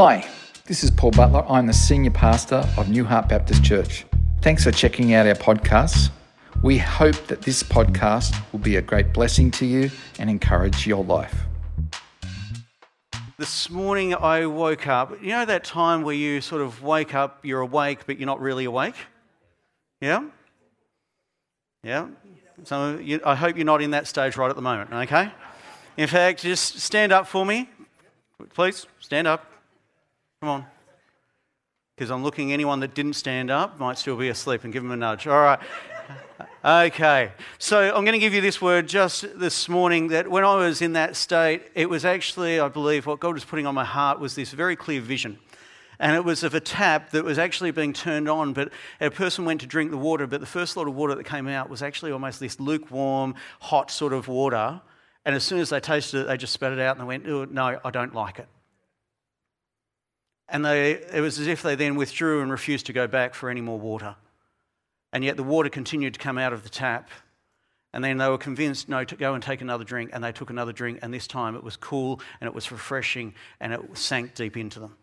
Hi, this is Paul Butler. I'm the senior pastor of New Heart Baptist Church. Thanks for checking out our podcasts. We hope that this podcast will be a great blessing to you and encourage your life. This morning I woke up. You know that time where you sort of wake up, you're awake, but you're not really awake? Yeah? Yeah? So you, I hope you're not in that stage right at the moment, okay? In fact, just stand up for me. Please, stand up. Come on. Because I'm looking anyone that didn't stand up might still be asleep and give them a nudge. All right. Okay. So I'm going to give you this word just this morning that when I was in that state, it was actually, I believe, what God was putting on my heart was this very clear vision. And it was of a tap that was actually being turned on, but a person went to drink the water, but the first lot of water that came out was actually almost this lukewarm, hot sort of water. And as soon as they tasted it, they just spat it out and they went, oh, No, I don't like it. And they, it was as if they then withdrew and refused to go back for any more water. And yet the water continued to come out of the tap. And then they were convinced, no, to go and take another drink. And they took another drink. And this time it was cool and it was refreshing and it sank deep into them.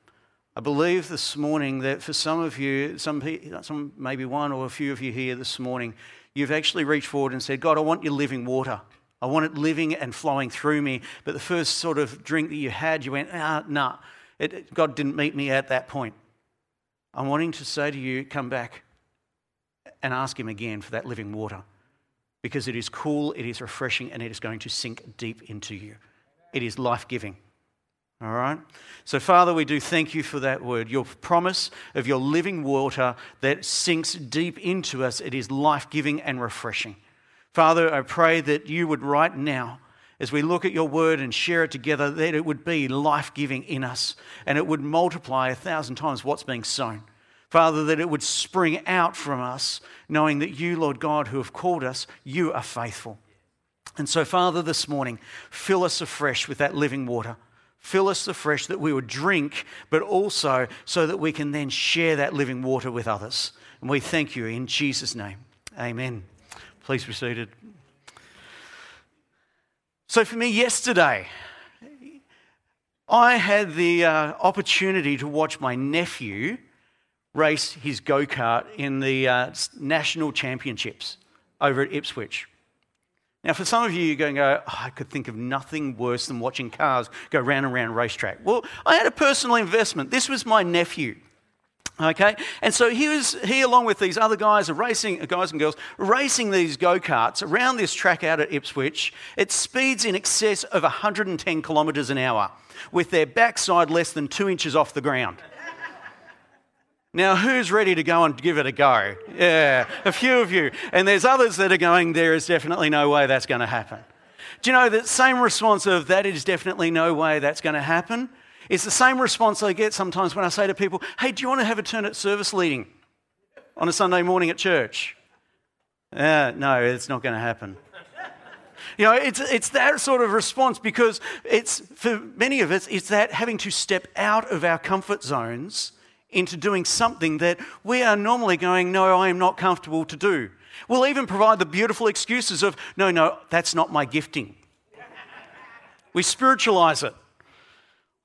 I believe this morning that for some of you, some, some maybe one or a few of you here this morning, you've actually reached forward and said, God, I want your living water. I want it living and flowing through me. But the first sort of drink that you had, you went, ah, nah, it, God didn't meet me at that point. I'm wanting to say to you, come back and ask Him again for that living water because it is cool, it is refreshing, and it is going to sink deep into you. It is life giving. All right? So, Father, we do thank you for that word, your promise of your living water that sinks deep into us. It is life giving and refreshing. Father, I pray that you would right now as we look at your word and share it together, that it would be life giving in us and it would multiply a thousand times what's being sown. Father, that it would spring out from us, knowing that you, Lord God, who have called us, you are faithful. And so, Father, this morning, fill us afresh with that living water. Fill us afresh that we would drink, but also so that we can then share that living water with others. And we thank you in Jesus' name. Amen. Please be seated. So, for me, yesterday, I had the uh, opportunity to watch my nephew race his go kart in the uh, national championships over at Ipswich. Now, for some of you, you're going to go, oh, I could think of nothing worse than watching cars go round and round a racetrack. Well, I had a personal investment. This was my nephew. Okay, and so he was he along with these other guys are racing uh, guys and girls racing these go karts around this track out at Ipswich. It speeds in excess of 110 kilometres an hour, with their backside less than two inches off the ground. Now, who's ready to go and give it a go? Yeah, a few of you. And there's others that are going, there is definitely no way that's going to happen. Do you know that same response of that is definitely no way that's going to happen? It's the same response I get sometimes when I say to people, hey, do you want to have a turn at service leading on a Sunday morning at church? Uh, no, it's not going to happen. You know, it's, it's that sort of response because it's, for many of us, it's that having to step out of our comfort zones into doing something that we are normally going, no, I am not comfortable to do. We'll even provide the beautiful excuses of, no, no, that's not my gifting. We spiritualize it.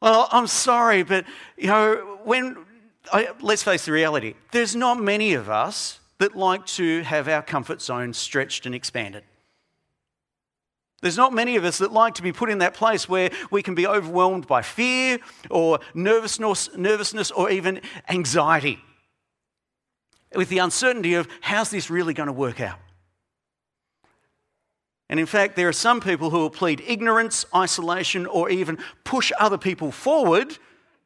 Well, I'm sorry, but you know, when I, let's face the reality, there's not many of us that like to have our comfort zone stretched and expanded. There's not many of us that like to be put in that place where we can be overwhelmed by fear or nervousness, nervousness or even anxiety with the uncertainty of how's this really going to work out. And in fact, there are some people who will plead ignorance, isolation, or even push other people forward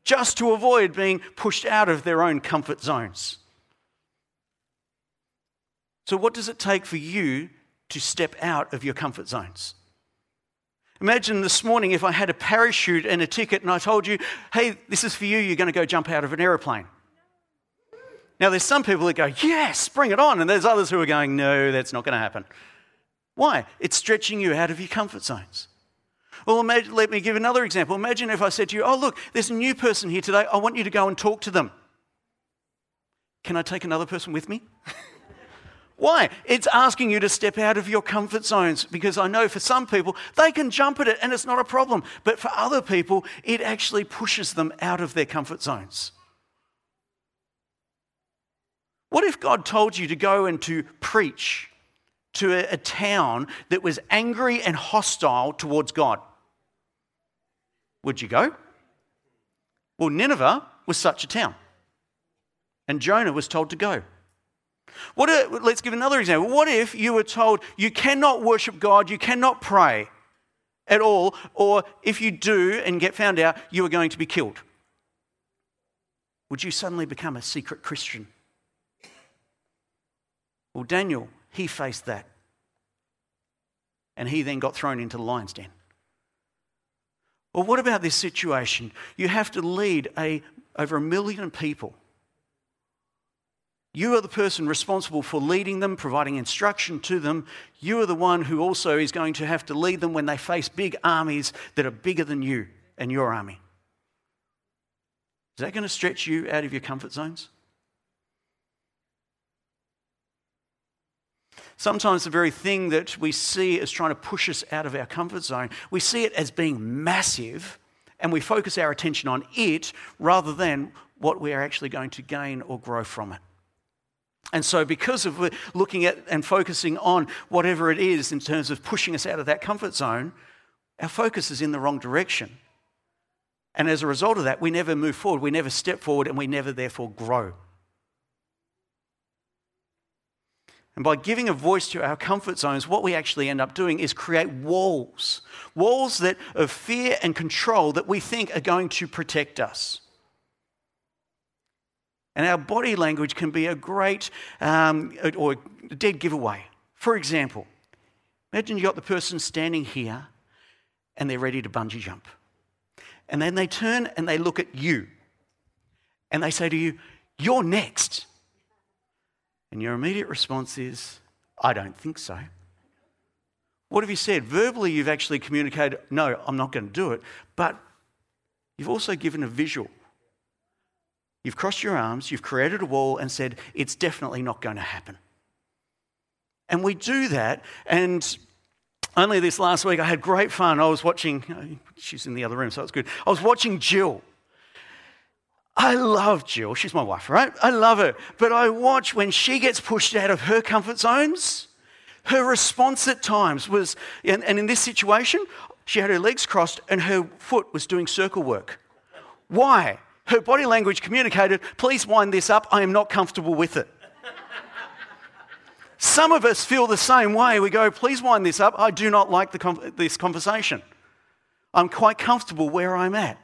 just to avoid being pushed out of their own comfort zones. So, what does it take for you to step out of your comfort zones? Imagine this morning if I had a parachute and a ticket and I told you, hey, this is for you, you're going to go jump out of an aeroplane. Now, there's some people that go, yes, bring it on. And there's others who are going, no, that's not going to happen. Why? It's stretching you out of your comfort zones. Well, imagine, let me give another example. Imagine if I said to you, Oh, look, there's a new person here today. I want you to go and talk to them. Can I take another person with me? Why? It's asking you to step out of your comfort zones because I know for some people they can jump at it and it's not a problem. But for other people, it actually pushes them out of their comfort zones. What if God told you to go and to preach to a, a town that was angry and hostile towards God? Would you go? Well, Nineveh was such a town, and Jonah was told to go. What if, let's give another example. What if you were told you cannot worship God, you cannot pray at all, or if you do and get found out, you are going to be killed? Would you suddenly become a secret Christian? Well, Daniel, he faced that. And he then got thrown into the lion's den. Well, what about this situation? You have to lead a, over a million people you are the person responsible for leading them, providing instruction to them. You are the one who also is going to have to lead them when they face big armies that are bigger than you and your army. Is that going to stretch you out of your comfort zones? Sometimes the very thing that we see as trying to push us out of our comfort zone, we see it as being massive and we focus our attention on it rather than what we are actually going to gain or grow from it. And so, because of looking at and focusing on whatever it is in terms of pushing us out of that comfort zone, our focus is in the wrong direction. And as a result of that, we never move forward, we never step forward, and we never therefore grow. And by giving a voice to our comfort zones, what we actually end up doing is create walls walls that, of fear and control that we think are going to protect us. And our body language can be a great um, or a dead giveaway. For example, imagine you got the person standing here and they're ready to bungee jump. And then they turn and they look at you and they say to you, You're next. And your immediate response is, I don't think so. What have you said? Verbally, you've actually communicated, No, I'm not going to do it. But you've also given a visual You've crossed your arms, you've created a wall and said, it's definitely not going to happen. And we do that, and only this last week I had great fun. I was watching, uh, she's in the other room, so it's good. I was watching Jill. I love Jill. She's my wife, right? I love her. But I watch when she gets pushed out of her comfort zones, her response at times was, and, and in this situation, she had her legs crossed and her foot was doing circle work. Why? Her body language communicated, please wind this up, I am not comfortable with it. Some of us feel the same way. We go, please wind this up, I do not like this conversation. I'm quite comfortable where I'm at.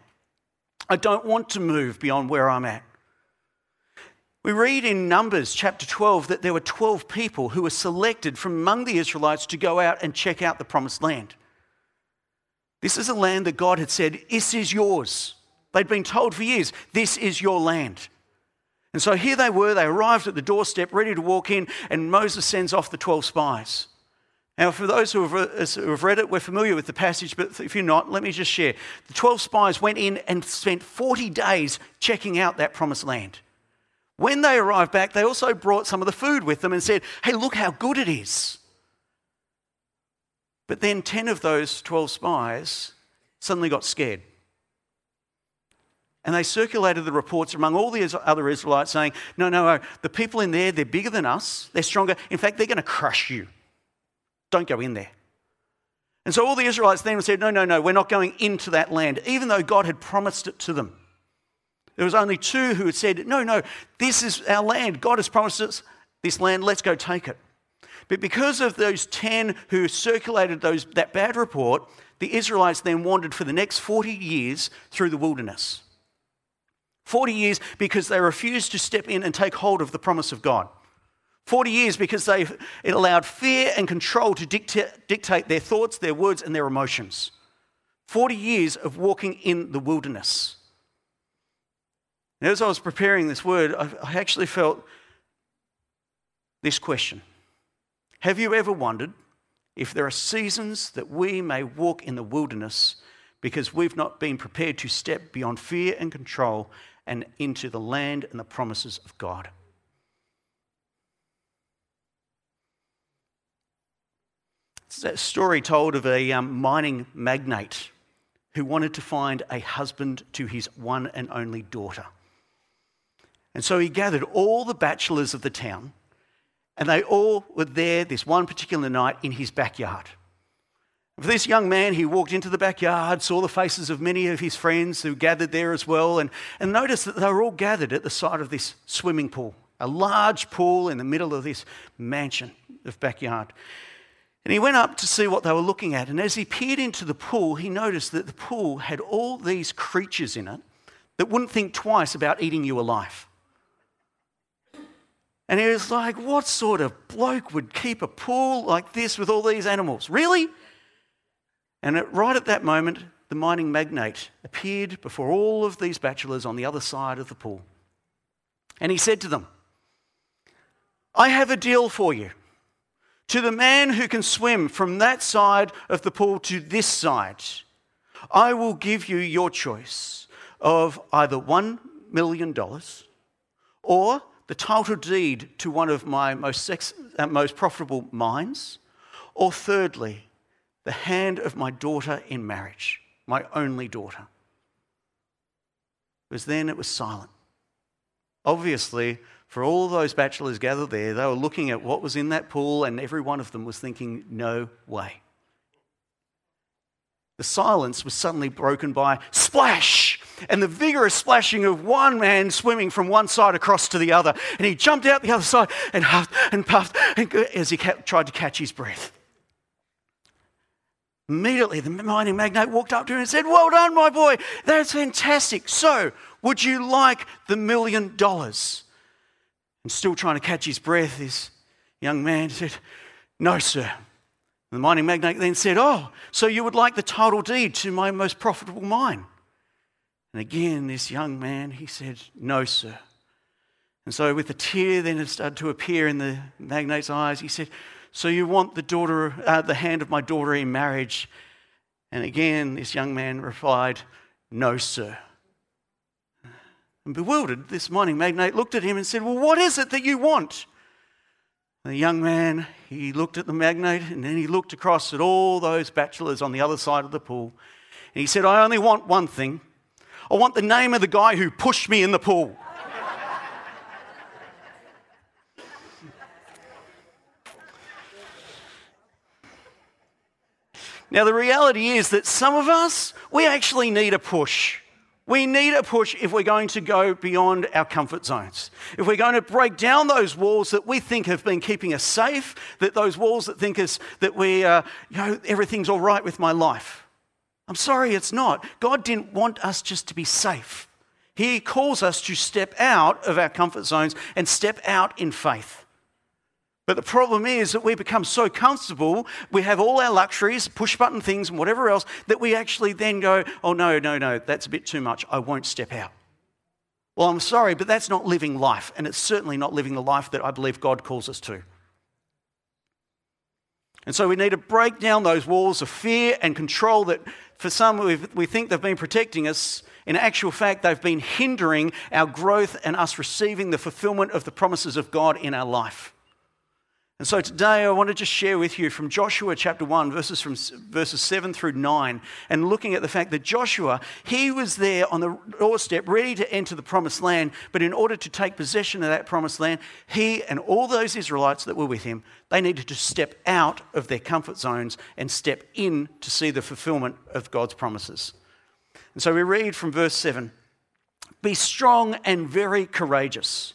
I don't want to move beyond where I'm at. We read in Numbers chapter 12 that there were 12 people who were selected from among the Israelites to go out and check out the promised land. This is a land that God had said, This is yours. They'd been told for years, this is your land. And so here they were, they arrived at the doorstep, ready to walk in, and Moses sends off the 12 spies. Now, for those who have, read it, we're familiar with the passage, but if you're not, let me just share. The 12 spies went in and spent 40 days checking out that promised land. When they arrived back, they also brought some of the food with them and said, Hey, look how good it is. But then 10 of those 12 spies suddenly got scared. And they circulated the reports among all the other Israelites saying, no, no, no, the people in there, they're bigger than us, they're stronger. In fact, they're going to crush you. Don't go in there. And so all the Israelites then said, no, no, no, we're not going into that land, even though God had promised it to them. There was only two who had said, no, no, this is our land. God has promised us this land, let's go take it. But because of those 10 who circulated those, that bad report, the Israelites then wandered for the next 40 years through the wilderness. 40 years because they refused to step in and take hold of the promise of God. 40 years because they, it allowed fear and control to dictate, dictate their thoughts, their words, and their emotions. 40 years of walking in the wilderness. And as I was preparing this word, I, I actually felt this question Have you ever wondered if there are seasons that we may walk in the wilderness because we've not been prepared to step beyond fear and control and into the land and the promises of God. It's a story told of a um, mining magnate who wanted to find a husband to his one and only daughter. And so he gathered all the bachelors of the town, and they all were there this one particular night in his backyard. For this young man, he walked into the backyard, saw the faces of many of his friends who gathered there as well, and, and noticed that they were all gathered at the side of this swimming pool, a large pool in the middle of this mansion of backyard. And he went up to see what they were looking at. And as he peered into the pool, he noticed that the pool had all these creatures in it that wouldn't think twice about eating you alive. And he was like, What sort of bloke would keep a pool like this with all these animals? Really? And at, right at that moment, the mining magnate appeared before all of these bachelors on the other side of the pool. And he said to them, I have a deal for you. To the man who can swim from that side of the pool to this side, I will give you your choice of either $1 million or the title deed to one of my most, sex, uh, most profitable mines, or thirdly, the hand of my daughter in marriage, my only daughter. Because then it was silent. Obviously, for all those bachelors gathered there, they were looking at what was in that pool, and every one of them was thinking, no way. The silence was suddenly broken by splash and the vigorous splashing of one man swimming from one side across to the other. And he jumped out the other side and huffed and puffed as he tried to catch his breath. Immediately, the mining magnate walked up to him and said, Well done, my boy. That's fantastic. So, would you like the million dollars? And still trying to catch his breath, this young man said, No, sir. The mining magnate then said, Oh, so you would like the title deed to my most profitable mine? And again, this young man, he said, No, sir. And so, with a tear then it started to appear in the magnate's eyes, he said, so you want the daughter, uh, the hand of my daughter in marriage? And again, this young man replied, No, sir. And bewildered, this mining magnate looked at him and said, Well, what is it that you want? And the young man, he looked at the magnate and then he looked across at all those bachelors on the other side of the pool. And he said, I only want one thing. I want the name of the guy who pushed me in the pool. Now, the reality is that some of us, we actually need a push. We need a push if we're going to go beyond our comfort zones. If we're going to break down those walls that we think have been keeping us safe, that those walls that think us that we, uh, you know, everything's all right with my life. I'm sorry, it's not. God didn't want us just to be safe. He calls us to step out of our comfort zones and step out in faith. But the problem is that we become so comfortable, we have all our luxuries, push button things, and whatever else, that we actually then go, oh, no, no, no, that's a bit too much. I won't step out. Well, I'm sorry, but that's not living life. And it's certainly not living the life that I believe God calls us to. And so we need to break down those walls of fear and control that for some we think they've been protecting us. In actual fact, they've been hindering our growth and us receiving the fulfillment of the promises of God in our life. And so today I want to just share with you from Joshua chapter 1, verses from verses 7 through 9, and looking at the fact that Joshua, he was there on the doorstep ready to enter the promised land, but in order to take possession of that promised land, he and all those Israelites that were with him, they needed to step out of their comfort zones and step in to see the fulfillment of God's promises. And so we read from verse 7 Be strong and very courageous.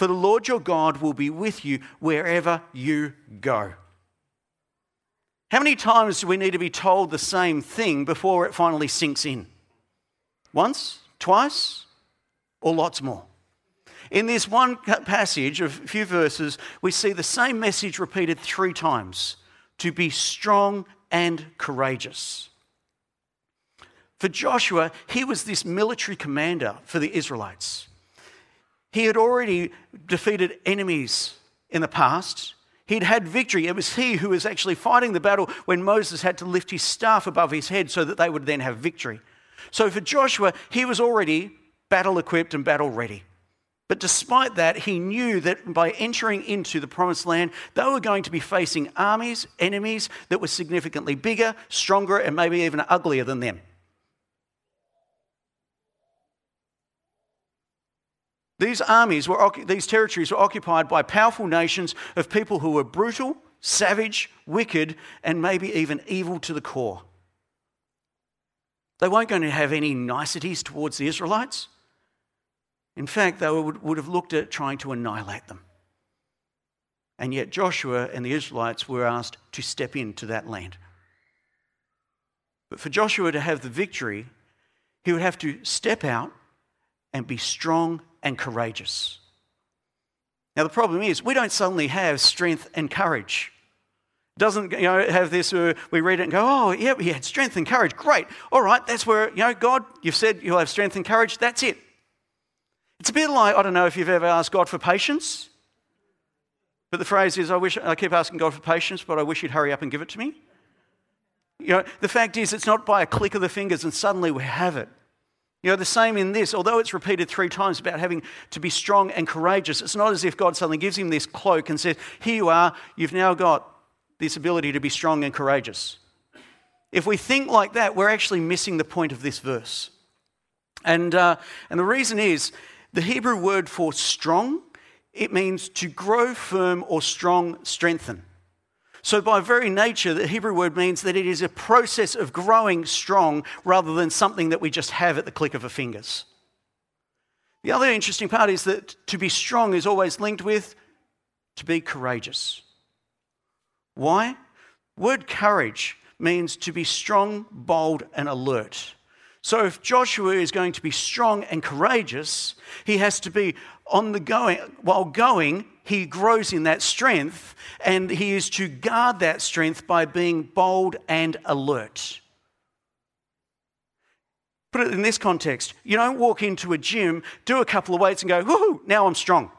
for the Lord your God will be with you wherever you go. How many times do we need to be told the same thing before it finally sinks in? Once, twice, or lots more? In this one passage of a few verses, we see the same message repeated three times to be strong and courageous. For Joshua, he was this military commander for the Israelites. He had already defeated enemies in the past. He'd had victory. It was he who was actually fighting the battle when Moses had to lift his staff above his head so that they would then have victory. So for Joshua, he was already battle equipped and battle ready. But despite that, he knew that by entering into the promised land, they were going to be facing armies, enemies that were significantly bigger, stronger, and maybe even uglier than them. These armies were, these territories were occupied by powerful nations of people who were brutal, savage, wicked, and maybe even evil to the core. They weren't going to have any niceties towards the Israelites. In fact, they would, would have looked at trying to annihilate them. And yet, Joshua and the Israelites were asked to step into that land. But for Joshua to have the victory, he would have to step out and be strong and courageous. Now, the problem is, we don't suddenly have strength and courage. Doesn't you know, have this, uh, we read it and go, oh, yeah, he had strength and courage. Great. All right, that's where, you know, God, you've said you'll have strength and courage. That's it. It's a bit like, I don't know if you've ever asked God for patience, but the phrase is, I, wish, I keep asking God for patience, but I wish He'd hurry up and give it to me. You know, the fact is, it's not by a click of the fingers and suddenly we have it. You know, the same in this, although it's repeated three times about having to be strong and courageous, it's not as if God suddenly gives him this cloak and says, Here you are, you've now got this ability to be strong and courageous. If we think like that, we're actually missing the point of this verse. And, uh, and the reason is the Hebrew word for strong, it means to grow firm or strong, strengthen. So, by very nature, the Hebrew word means that it is a process of growing strong rather than something that we just have at the click of a fingers. The other interesting part is that to be strong is always linked with to be courageous. Why? Word courage means to be strong, bold, and alert. So, if Joshua is going to be strong and courageous, he has to be on the going. While going, he grows in that strength, and he is to guard that strength by being bold and alert. Put it in this context you don't walk into a gym, do a couple of weights, and go, woohoo, now I'm strong.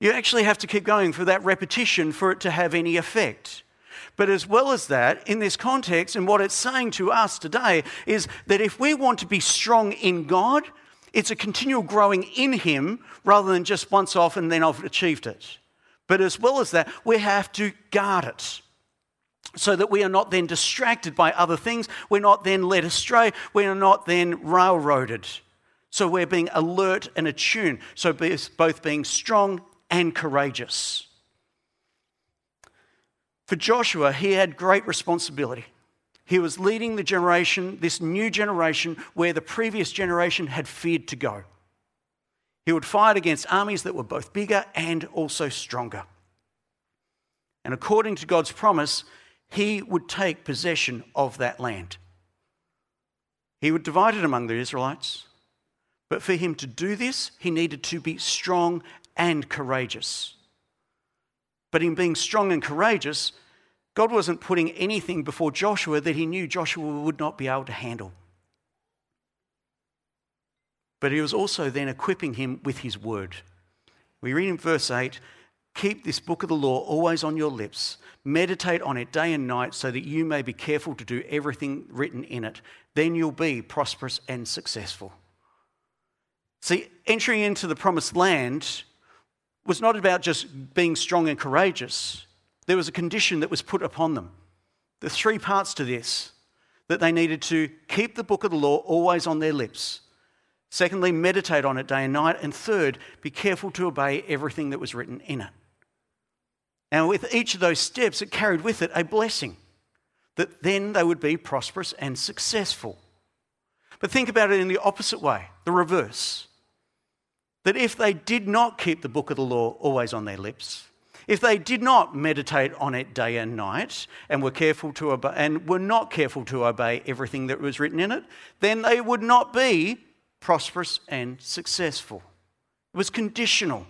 You actually have to keep going for that repetition for it to have any effect. But as well as that, in this context, and what it's saying to us today is that if we want to be strong in God, it's a continual growing in Him rather than just once off and then I've achieved it. But as well as that, we have to guard it so that we are not then distracted by other things. We're not then led astray. We are not then railroaded. So we're being alert and attuned. So both being strong and courageous. For Joshua, he had great responsibility. He was leading the generation, this new generation, where the previous generation had feared to go. He would fight against armies that were both bigger and also stronger. And according to God's promise, he would take possession of that land. He would divide it among the Israelites. But for him to do this, he needed to be strong and courageous. But in being strong and courageous, God wasn't putting anything before Joshua that he knew Joshua would not be able to handle. But he was also then equipping him with his word. We read in verse 8 Keep this book of the law always on your lips, meditate on it day and night, so that you may be careful to do everything written in it. Then you'll be prosperous and successful. See, entering into the promised land was not about just being strong and courageous, there was a condition that was put upon them. The three parts to this that they needed to keep the book of the law always on their lips. Secondly, meditate on it day and night. And third, be careful to obey everything that was written in it. And with each of those steps, it carried with it a blessing that then they would be prosperous and successful. But think about it in the opposite way, the reverse that if they did not keep the book of the law always on their lips, if they did not meditate on it day and night and were careful to obey, and were not careful to obey everything that was written in it, then they would not be prosperous and successful. It was conditional.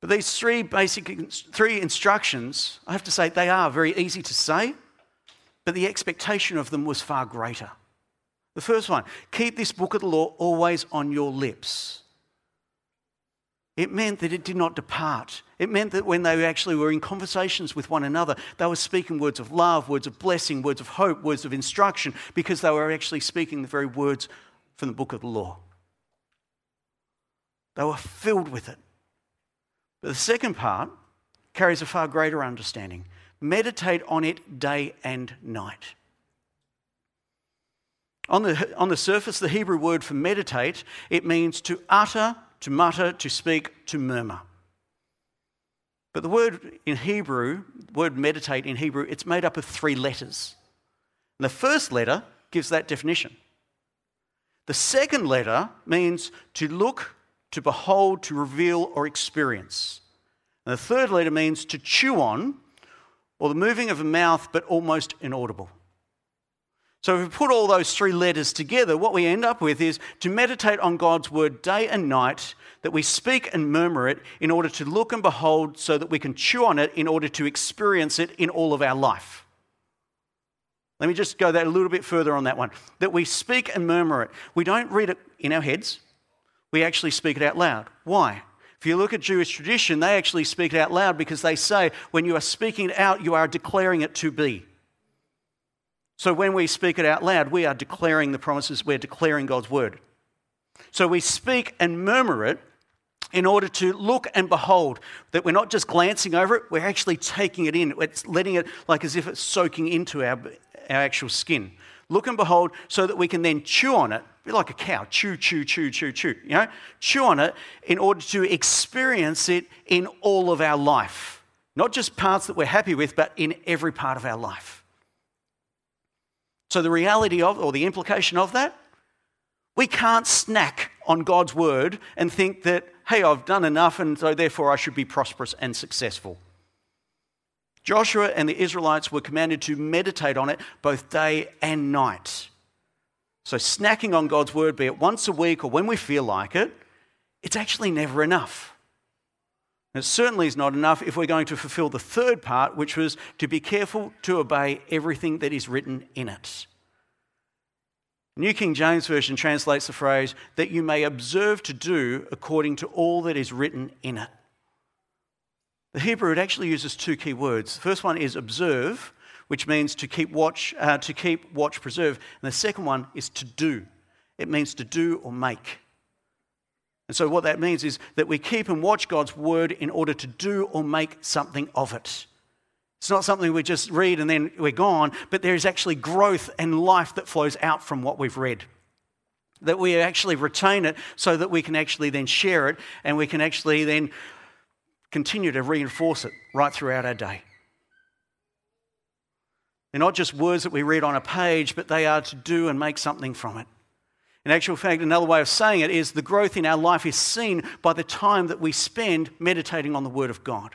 But these three basic three instructions, I have to say, they are very easy to say, but the expectation of them was far greater. The first one keep this book of the law always on your lips. It meant that it did not depart. It meant that when they actually were in conversations with one another, they were speaking words of love, words of blessing, words of hope, words of instruction, because they were actually speaking the very words from the book of the law. They were filled with it. But the second part carries a far greater understanding. Meditate on it day and night. On the, on the surface, the Hebrew word for meditate, it means to utter, to mutter, to speak, to murmur. But the word in Hebrew, word meditate in Hebrew, it's made up of three letters. And the first letter gives that definition. The second letter means to look, to behold, to reveal, or experience. And the third letter means to chew on, or the moving of a mouth, but almost inaudible. So, if we put all those three letters together, what we end up with is to meditate on God's word day and night, that we speak and murmur it in order to look and behold, so that we can chew on it in order to experience it in all of our life. Let me just go that a little bit further on that one. That we speak and murmur it. We don't read it in our heads, we actually speak it out loud. Why? If you look at Jewish tradition, they actually speak it out loud because they say when you are speaking it out, you are declaring it to be. So when we speak it out loud, we are declaring the promises, we're declaring God's word. So we speak and murmur it in order to look and behold that we're not just glancing over it, we're actually taking it in. It's letting it like as if it's soaking into our, our actual skin. Look and behold so that we can then chew on it, be like a cow, chew, chew, chew, chew, chew, you know, chew on it in order to experience it in all of our life. Not just parts that we're happy with, but in every part of our life. So, the reality of, or the implication of that, we can't snack on God's word and think that, hey, I've done enough and so therefore I should be prosperous and successful. Joshua and the Israelites were commanded to meditate on it both day and night. So, snacking on God's word, be it once a week or when we feel like it, it's actually never enough. It certainly is not enough if we're going to fulfill the third part, which was to be careful to obey everything that is written in it. New King James Version translates the phrase that you may observe to do according to all that is written in it. The Hebrew it actually uses two key words. The first one is observe, which means to keep watch, uh, to keep watch, preserve, and the second one is to do. It means to do or make. And so, what that means is that we keep and watch God's word in order to do or make something of it. It's not something we just read and then we're gone, but there is actually growth and life that flows out from what we've read. That we actually retain it so that we can actually then share it and we can actually then continue to reinforce it right throughout our day. They're not just words that we read on a page, but they are to do and make something from it. In actual fact, another way of saying it is the growth in our life is seen by the time that we spend meditating on the Word of God.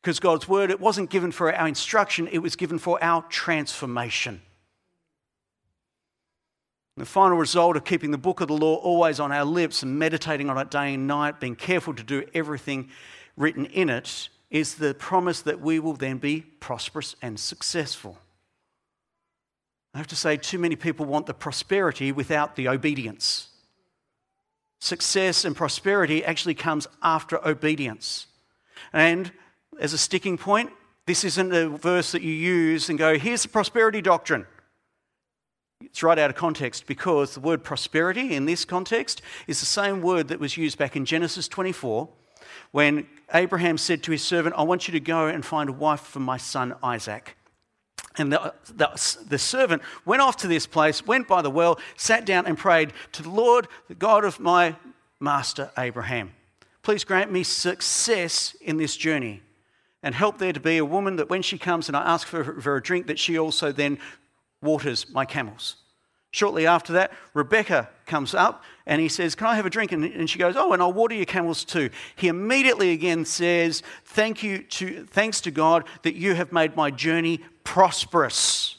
Because God's Word, it wasn't given for our instruction, it was given for our transformation. The final result of keeping the book of the law always on our lips and meditating on it day and night, being careful to do everything written in it, is the promise that we will then be prosperous and successful. I have to say, too many people want the prosperity without the obedience. Success and prosperity actually comes after obedience. And as a sticking point, this isn't a verse that you use and go, here's the prosperity doctrine. It's right out of context because the word prosperity in this context is the same word that was used back in Genesis 24 when Abraham said to his servant, I want you to go and find a wife for my son Isaac. And the, the, the, servant went off to this place, went by the well, sat down and prayed to the Lord, the God of my master Abraham. Please grant me success in this journey and help there to be a woman that when she comes and I ask for, for a drink, that she also then waters my camels. Shortly after that, Rebecca comes up and he says, Can I have a drink? And, and, she goes, Oh, and I'll water your camels too. He immediately again says, Thank you to, Thanks to God that you have made my journey prosperous.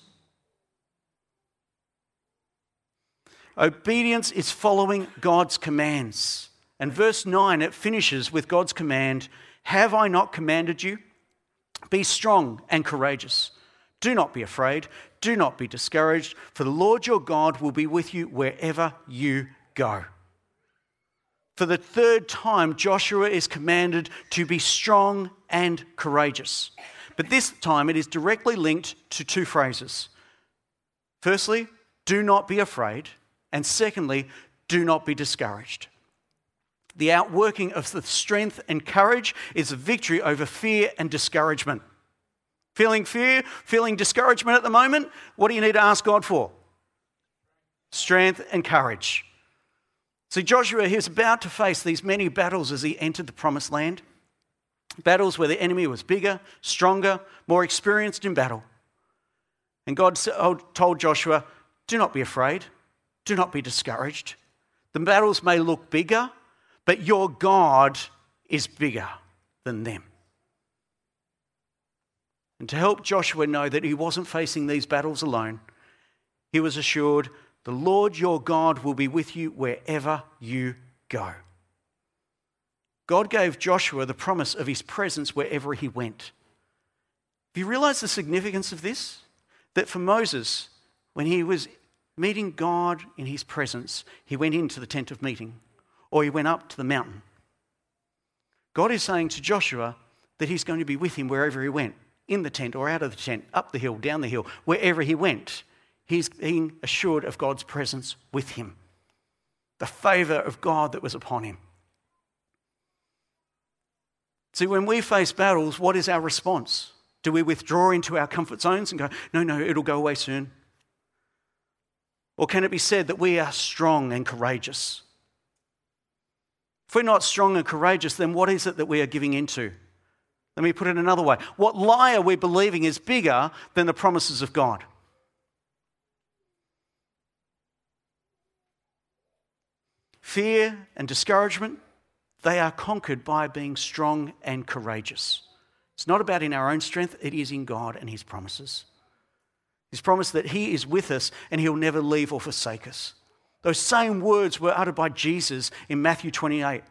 Obedience is following God's commands. And verse 9, it finishes with God's command Have I not commanded you? Be strong and courageous. Do not be afraid. Do not be discouraged, for the Lord your God will be with you wherever you go. For the third time, Joshua is commanded to be strong and courageous. But this time it is directly linked to two phrases. Firstly, do not be afraid. And secondly, do not be discouraged. The outworking of the strength and courage is a victory over fear and discouragement. Feeling fear, feeling discouragement at the moment, what do you need to ask God for? Strength and courage. See, Joshua, he was about to face these many battles as he entered the promised land. Battles where the enemy was bigger, stronger, more experienced in battle. And God oh, told Joshua, Do not be afraid, do not be discouraged. The battles may look bigger, but your God is bigger than them. And to help Joshua know that he wasn't facing these battles alone, he was assured, The Lord your God will be with you wherever you go. God gave Joshua the promise of his presence wherever he went. Do you realize the significance of this? That for Moses, when he was meeting God in his presence, he went into the tent of meeting or he went up to the mountain. God is saying to Joshua that he's going to be with him wherever he went in the tent or out of the tent, up the hill, down the hill, wherever he went, he's being assured of God's presence with him. The favor of God that was upon him. See, when we face battles, what is our response? Do we withdraw into our comfort zones and go, no, no, it'll go away soon? Or can it be said that we are strong and courageous? If we're not strong and courageous, then what is it that we are giving into? Let me put it another way. What lie are we believing is bigger than the promises of God? Fear and discouragement, they are conquered by being strong and courageous. It's not about in our own strength, it is in God and His promises. His promise that He is with us and He'll never leave or forsake us. Those same words were uttered by Jesus in Matthew 28.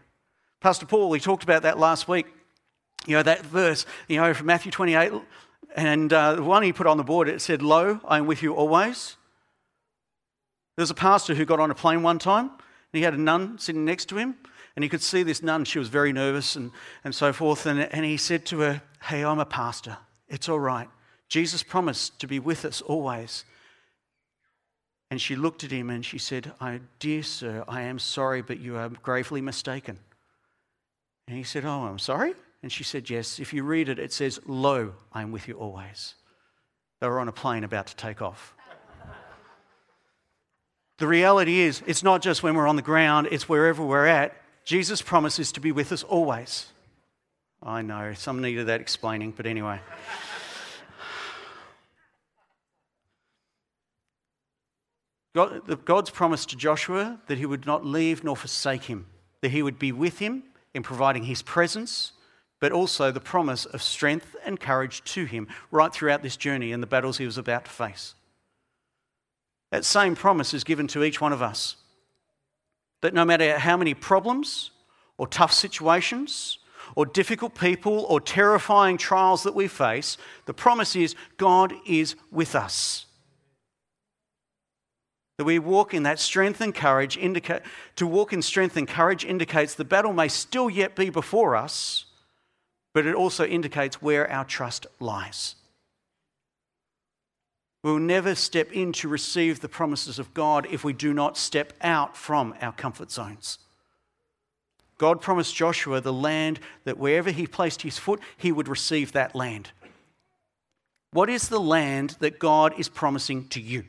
Pastor Paul, he talked about that last week you know, that verse, you know, from Matthew 28, and uh, the one he put on the board, it said, Lo, I am with you always. There's a pastor who got on a plane one time, and he had a nun sitting next to him, and he could see this nun. She was very nervous and, and so forth. And, and he said to her, Hey, I'm a pastor. It's all right. Jesus promised to be with us always. And she looked at him and she said, I Dear sir, I am sorry, but you are gravely mistaken. And he said, Oh, I'm sorry? And she said, Yes. If you read it, it says, Lo, I am with you always. They were on a plane about to take off. The reality is, it's not just when we're on the ground, it's wherever we're at. Jesus promises to be with us always. I know, some needed that explaining, but anyway. God, God's promise to Joshua that he would not leave nor forsake him, that he would be with him in providing his presence, but also the promise of strength and courage to him right throughout this journey and the battles he was about to face. That same promise is given to each one of us. That no matter how many problems or tough situations or difficult people or terrifying trials that we face, the promise is God is with us. That we walk in that strength and courage indicate to walk in strength and courage indicates the battle may still yet be before us, but it also indicates where our trust lies. We will never step in to receive the promises of God if we do not step out from our comfort zones. God promised Joshua the land that wherever he placed his foot, he would receive that land. What is the land that God is promising to you?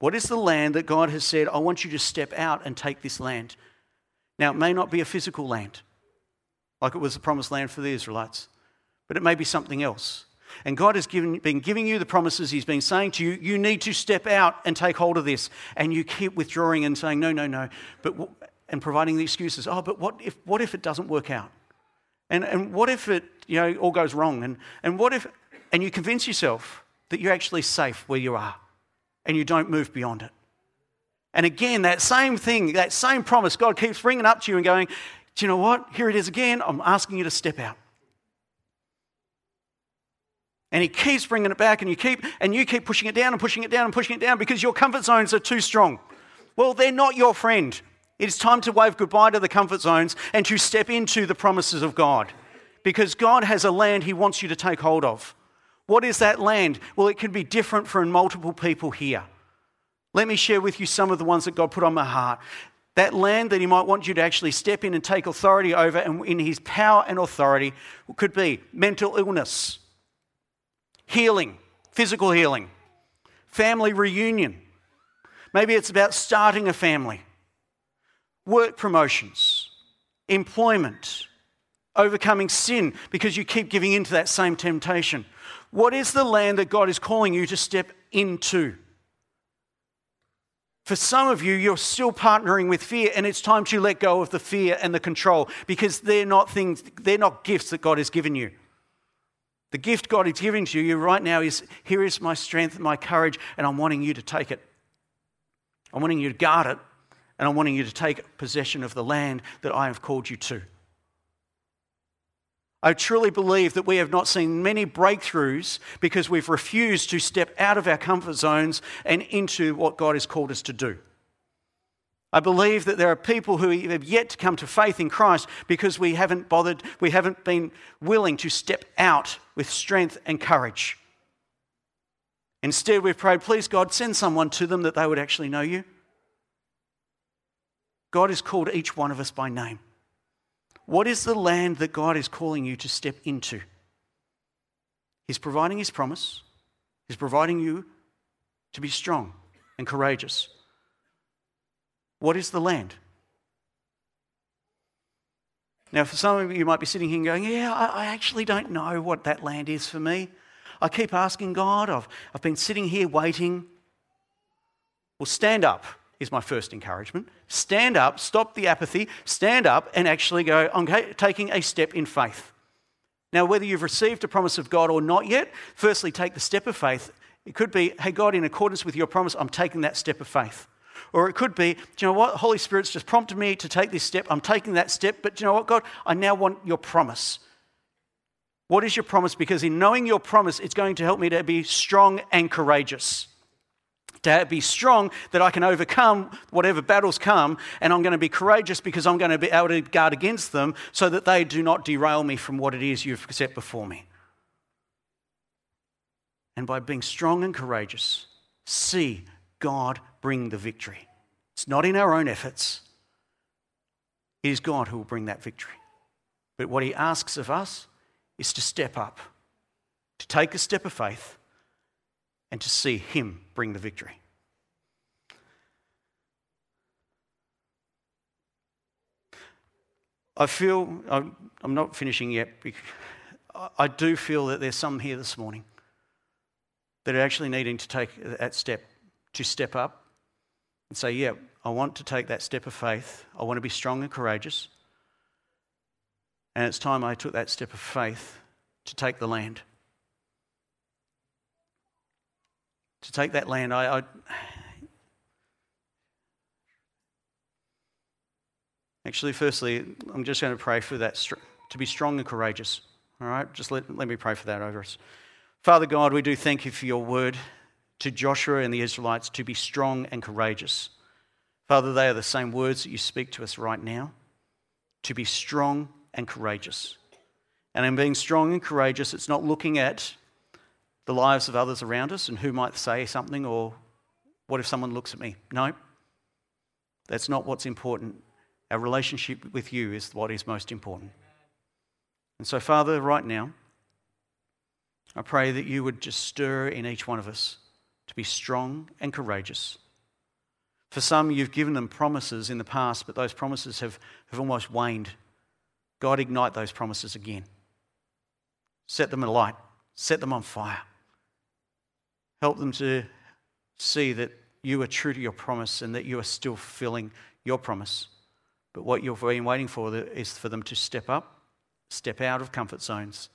What is the land that God has said, I want you to step out and take this land? Now, it may not be a physical land like it was the promised land for the Israelites. But it may be something else. And God has given, been giving you the promises. He's been saying to you, you need to step out and take hold of this. And you keep withdrawing and saying, no, no, no. But, and providing the excuses. Oh, but what if, what if it doesn't work out? And, and what if it you know, all goes wrong? And, and what if, and you convince yourself that you're actually safe where you are and you don't move beyond it. And again, that same thing, that same promise, God keeps bringing up to you and going, Do you know what? Here it is again. I'm asking you to step out. And he keeps bringing it back, and you keep and you keep pushing it down and pushing it down and pushing it down because your comfort zones are too strong. Well, they're not your friend. It is time to wave goodbye to the comfort zones and to step into the promises of God. Because God has a land He wants you to take hold of. What is that land? Well, it can be different for multiple people here. Let me share with you some of the ones that God put on my heart. That land that He might want you to actually step in and take authority over, and in His power and authority, could be mental illness, healing, physical healing, family reunion. Maybe it's about starting a family, work promotions, employment, overcoming sin because you keep giving in to that same temptation. What is the land that God is calling you to step into? For some of you, you're still partnering with fear, and it's time to let go of the fear and the control because they're not things, they're not gifts that God has given you. The gift God is giving to you right now is here is my strength, my courage, and I'm wanting you to take it. I'm wanting you to guard it, and I'm wanting you to take possession of the land that I have called you to. I truly believe that we have not seen many breakthroughs because we've refused to step out of our comfort zones and into what God has called us to do. I believe that there are people who have yet to come to faith in Christ because we haven't bothered, we haven't been willing to step out with strength and courage. Instead, we've prayed, please, God, send someone to them that they would actually know you. God has called each one of us by name. What is the land that God is calling you to step into? He's providing His promise, He's providing you to be strong and courageous. What is the land? Now, for some of you, you might be sitting here going, Yeah, I, actually don't know what that land is for me. I keep asking God, I've, I've been sitting here waiting. Well, stand up is my first encouragement. Stand up, stop the apathy, stand up and actually go, I'm taking a step in faith. Now, whether you've received a promise of God or not yet, firstly, take the step of faith. It could be, hey, God, in accordance with your promise, I'm taking that step of faith. Or it could be, do you know what? Holy Spirit's just prompted me to take this step. I'm taking that step, but do you know what, God? I now want your promise. What is your promise? Because in knowing your promise, it's going to help me to be strong and courageous to be strong that I can overcome whatever battles come, and I'm going to be courageous because I'm going to be able to guard against them so that they do not derail me from what it is you've set before me. And by being strong and courageous, see God bring the victory. It's not in our own efforts, it is God who will bring that victory. But what He asks of us is to step up, to take a step of faith and to see Him bring the victory. I feel, I'm not finishing yet, I do feel that there's some here this morning that are actually needing to take that step, to step up and say, Yeah, I want to take that step of faith. I want to be strong and courageous. And it's time I took that step of faith to take the land. to take that land, I, I actually, firstly, I'm just going to pray for that to be strong and courageous. All right, just let, let me pray for that over us. Father God, we do thank you for your word to Joshua and the Israelites to be strong and courageous. Father, they are the same words that you speak to us right now to be strong and courageous. And in being strong and courageous, it's not looking at the lives of others around us and who might say something or what if someone looks at me? No, that's not what's important. Our relationship with you is what is most important. And so, Father, right now, I pray that you would just stir in each one of us to be strong and courageous. For some, you've given them promises in the past, but those promises have, have almost waned. God, ignite those promises again. Set them alight, set them on fire. Help them to see that you are true to your promise and that you are still fulfilling your promise. But what you've been waiting for is for them to step up, step out of comfort zones.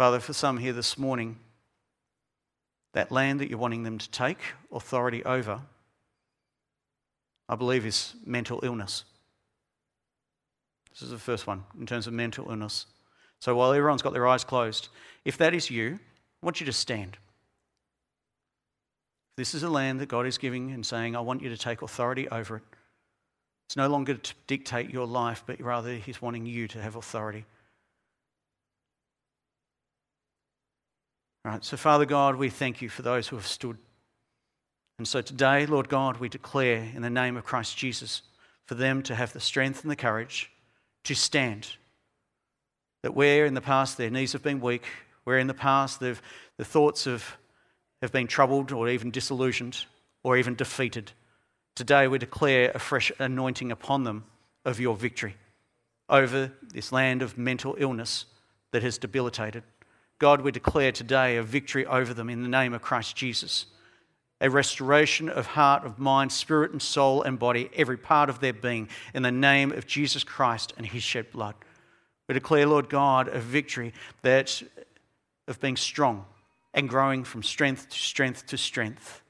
Father, for some here this morning, that land that you're wanting them to take authority over, I believe, is mental illness. This is the first one in terms of mental illness. So while everyone's got their eyes closed, if that is you, I want you to stand. This is a land that God is giving and saying, I want you to take authority over it. It's no longer to dictate your life, but rather He's wanting you to have authority. Right, so Father God, we thank you for those who have stood. And so today, Lord God, we declare in the name of Christ Jesus for them to have the strength and the courage to stand. That where in the past their knees have been weak, where in the past the thoughts of, have been troubled or even disillusioned or even defeated, today we declare a fresh anointing upon them of your victory over this land of mental illness that has debilitated. God, we declare today a victory over them in the name of Christ Jesus. A restoration of heart, of mind, spirit, and soul and body, every part of their being, in the name of Jesus Christ and his shed blood. We declare, Lord God, a victory that of being strong and growing from strength to strength to strength,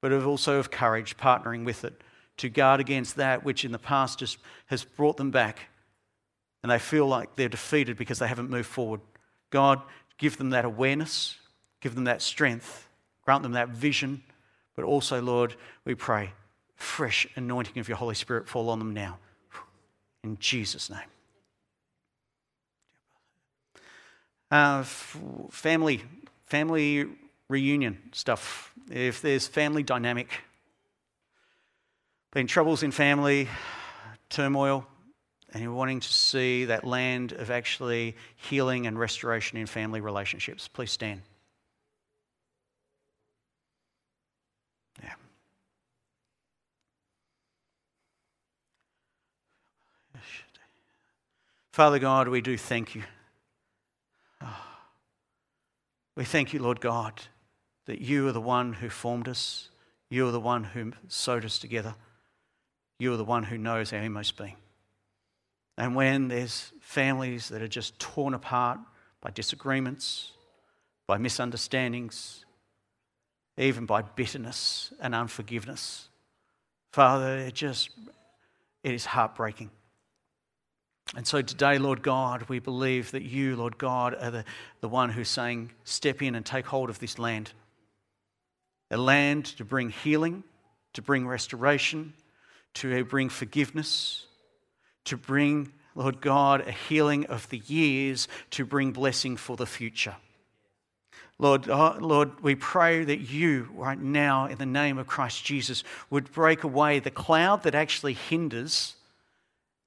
but of also of courage, partnering with it to guard against that which in the past has, has brought them back and they feel like they're defeated because they haven't moved forward. God, give them that awareness, give them that strength, grant them that vision, but also, Lord, we pray, fresh anointing of your Holy Spirit fall on them now. In Jesus' name. Uh, family, family reunion stuff. If there's family dynamic, been troubles in family, turmoil, and you're wanting to see that land of actually healing and restoration in family relationships, please stand. Yeah. Father God, we do thank you. We thank you, Lord God, that you are the one who formed us. You are the one who sewed us together. You are the one who knows our inmost being. And when there's families that are just torn apart by disagreements, by misunderstandings, even by bitterness and unforgiveness, Father, it just it is heartbreaking. And so today, Lord God, we believe that you, Lord God, are the, the one who's saying, step in and take hold of this land. A land to bring healing, to bring restoration, to bring forgiveness, to bring, Lord God, a healing of the years, to bring blessing for the future. Lord, oh, Lord, we pray that you, right now, in the name of Christ Jesus, would break away the cloud that actually hinders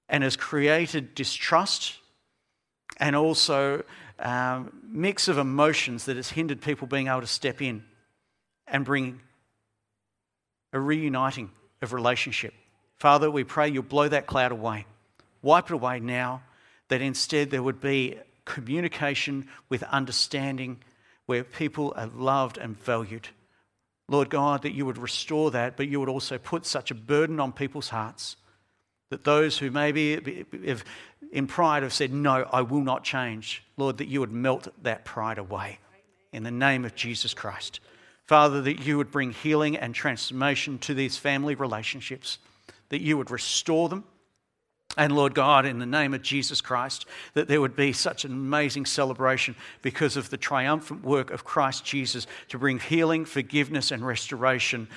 and has created distrust and also um, mix of emotions that has hindered people being able to step in and bring a reuniting of relationship. Father, we pray you'll blow that cloud away. Wipe it away now, that instead there would be communication with understanding where people are loved and valued. Lord God, that you would restore that, but you would also put such a burden on people's hearts that those who maybe have, in pride have said, No, I will not change, Lord, that you would melt that pride away in the name of Jesus Christ. Father, that you would bring healing and transformation to these family relationships, that you would restore them and Lord God, in the name of Jesus Christ, that there would be such an amazing celebration because of the triumphant work of Christ Jesus to bring healing, forgiveness, and restoration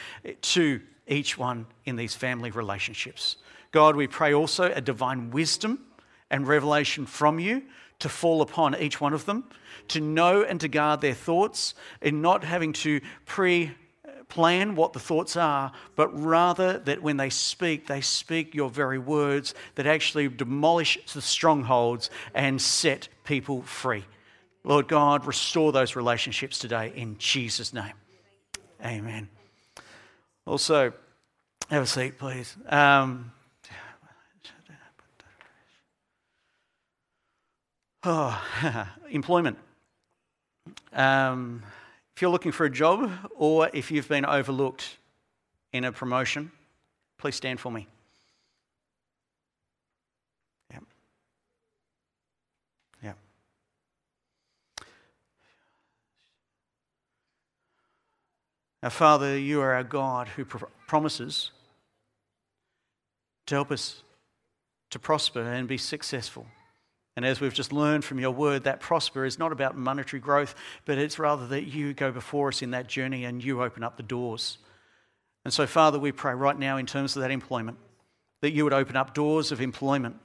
to each one in these family relationships. God, we pray also a divine wisdom and revelation from you to fall upon each one of them, to know and to guard their thoughts, in not having to pre plan what the thoughts are, but rather that when they speak, they speak your very words that actually demolish the strongholds and set people free. Lord God, restore those relationships today in Jesus' name. Amen. Also, have a seat, please. Um, oh, employment. Um, if you're looking for a job or if you've been overlooked in a promotion, please stand for me. Our Father, you are our God who pro- promises to help us to prosper and be successful. And as we've just learned from your word, that prosper is not about monetary growth, but it's rather that you go before us in that journey and you open up the doors. And so, Father, we pray right now in terms of that employment, that you would open up doors of employment,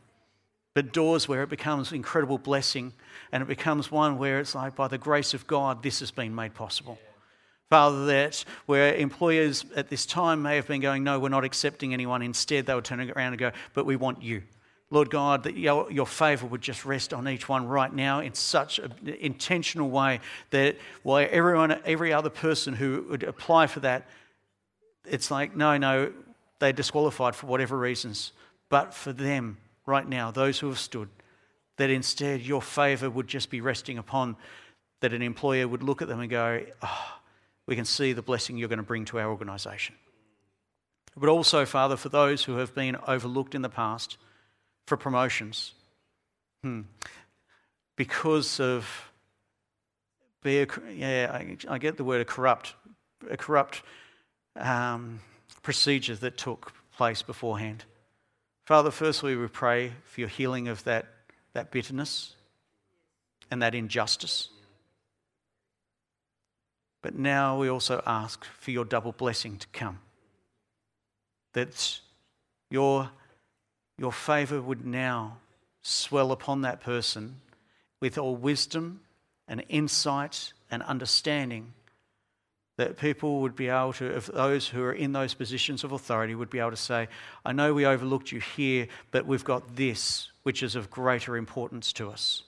but doors where it becomes incredible blessing and it becomes one where it's like, by the grace of God, this has been made possible. Father, that where employers at this time may have been going, no, we're not accepting anyone. Instead, they were turning around and go, but we want you. Lord God, that your, your favor would just rest on each one right now in such an intentional way that while everyone, every other person who would apply for that, it's like, no, no, they're disqualified for whatever reasons. But for them right now, those who have stood, that instead your favor would just be resting upon that an employer would look at them and go, oh, we can see the blessing you're going to bring to our organisation. But also, Father, for those who have been overlooked in the past for promotions, hmm. because of be a, yeah, I, I, get the word a corrupt, a corrupt um, procedure that took place beforehand. Father, firstly, we pray for your healing of that, that bitterness and that injustice. But now we also ask for your double blessing to come. That your, your favor would now swell upon that person with all wisdom and insight and understanding that people would be able to, if those who are in those positions of authority would be able to say, I know we overlooked you here, but we've got this, which is of greater importance to us.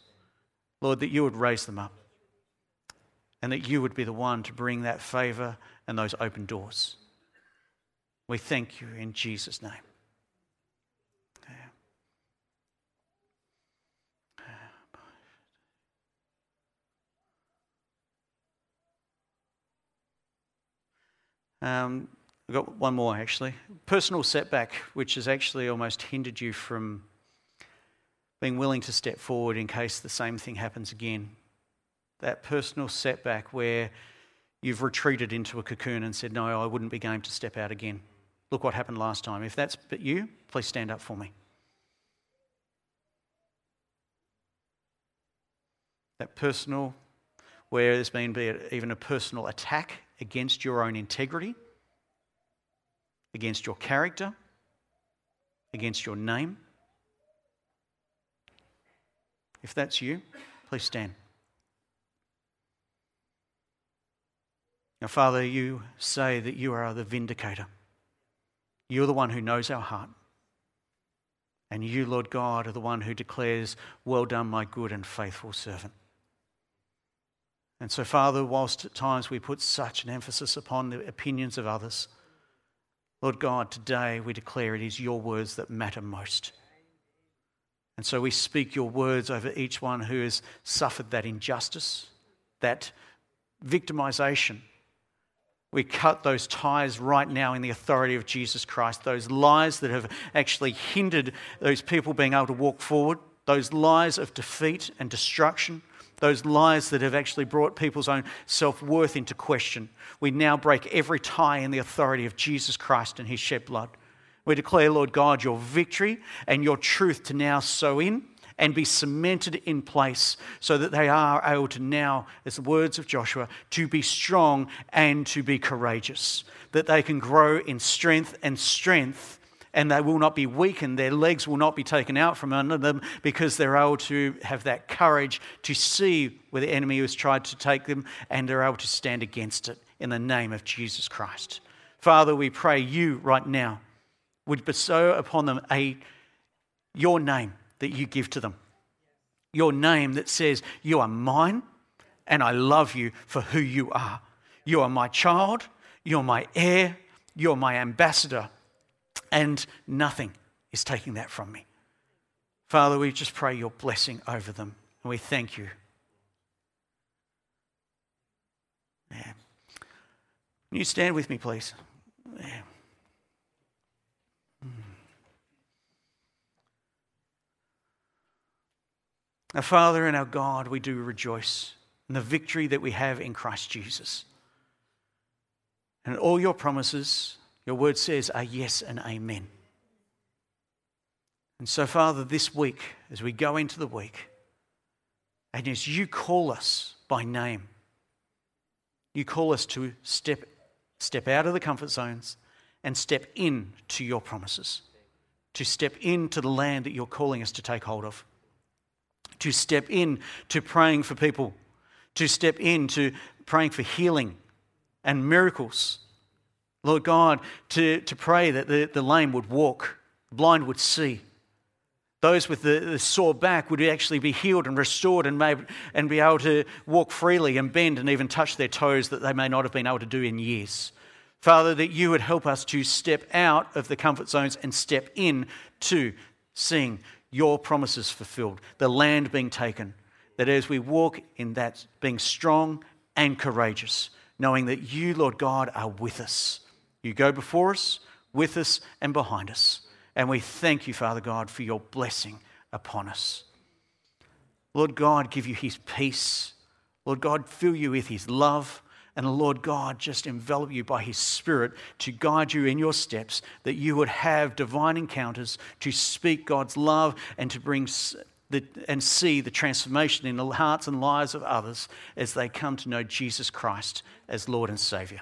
Lord, that you would raise them up and that you would be the one to bring that favor and those open doors. We thank you in Jesus' name. Um, I've got one more actually. Personal setback, which has actually almost hindered you from being willing to step forward in case the same thing happens again that personal setback where you've retreated into a cocoon and said, No, I wouldn't be game to step out again. Look what happened last time. If that's but you, please stand up for me. That personal, where there's been be it, even a personal attack against your own integrity, against your character, against your name. If that's you, please stand. Now, Father, you say that you are the vindicator. You're the one who knows our heart. And you, Lord God, are the one who declares, Well done, my good and faithful servant. And so, Father, whilst at times we put such an emphasis upon the opinions of others, Lord God, today we declare it is your words that matter most. And so we speak your words over each one who has suffered that injustice, that victimization, we cut those ties right now in the authority of Jesus Christ. Those lies that have actually hindered those people being able to walk forward, those lies of defeat and destruction, those lies that have actually brought people's own self worth into question. We now break every tie in the authority of Jesus Christ and his shed blood. We declare, Lord God, your victory and your truth to now sow in and be cemented in place so that they are able to now, as the words of Joshua, to be strong and to be courageous. That they can grow in strength and strength and they will not be weakened. Their legs will not be taken out from under them because they're able to have that courage to see where the enemy has tried to take them and they're able to stand against it in the name of Jesus Christ. Father, we pray you right now would bestow upon them a your name that you give to them. Your name that says, You are mine and I love you for who you are. You are my child, you're my heir, you're my ambassador, and nothing is taking that from me. Father, we just pray your blessing over them and we thank you. Yeah. Can you stand with me, please? Yeah. Hmm. Our Father and our God, we do rejoice in the victory that we have in Christ Jesus. And all your promises, your word says, are yes and amen. And so, Father, this week, as we go into the week, and as you call us by name, you call us to step, step out of the comfort zones and step in to your promises, to step into the land that you're calling us to take hold of, to step in to praying for people, to step in to praying for healing and miracles. Lord God, to, to pray that the, the lame would walk, the blind would see, those with the, the, sore back would actually be healed and restored and, may, and be able to walk freely and bend and even touch their toes that they may not have been able to do in years. Father, that you would help us to step out of the comfort zones and step in to seeing your promises fulfilled, the land being taken. That as we walk in that, being strong and courageous, knowing that you, Lord God, are with us. You go before us, with us, and behind us. And we thank you, Father God, for your blessing upon us. Lord God, give you his peace. Lord God, fill you with his love. And Lord God, just envelop you by his spirit to guide you in your steps, that you would have divine encounters to speak God's love and to bring the, and see the transformation in the hearts and lives of others as they come to know Jesus Christ as Lord and Savior.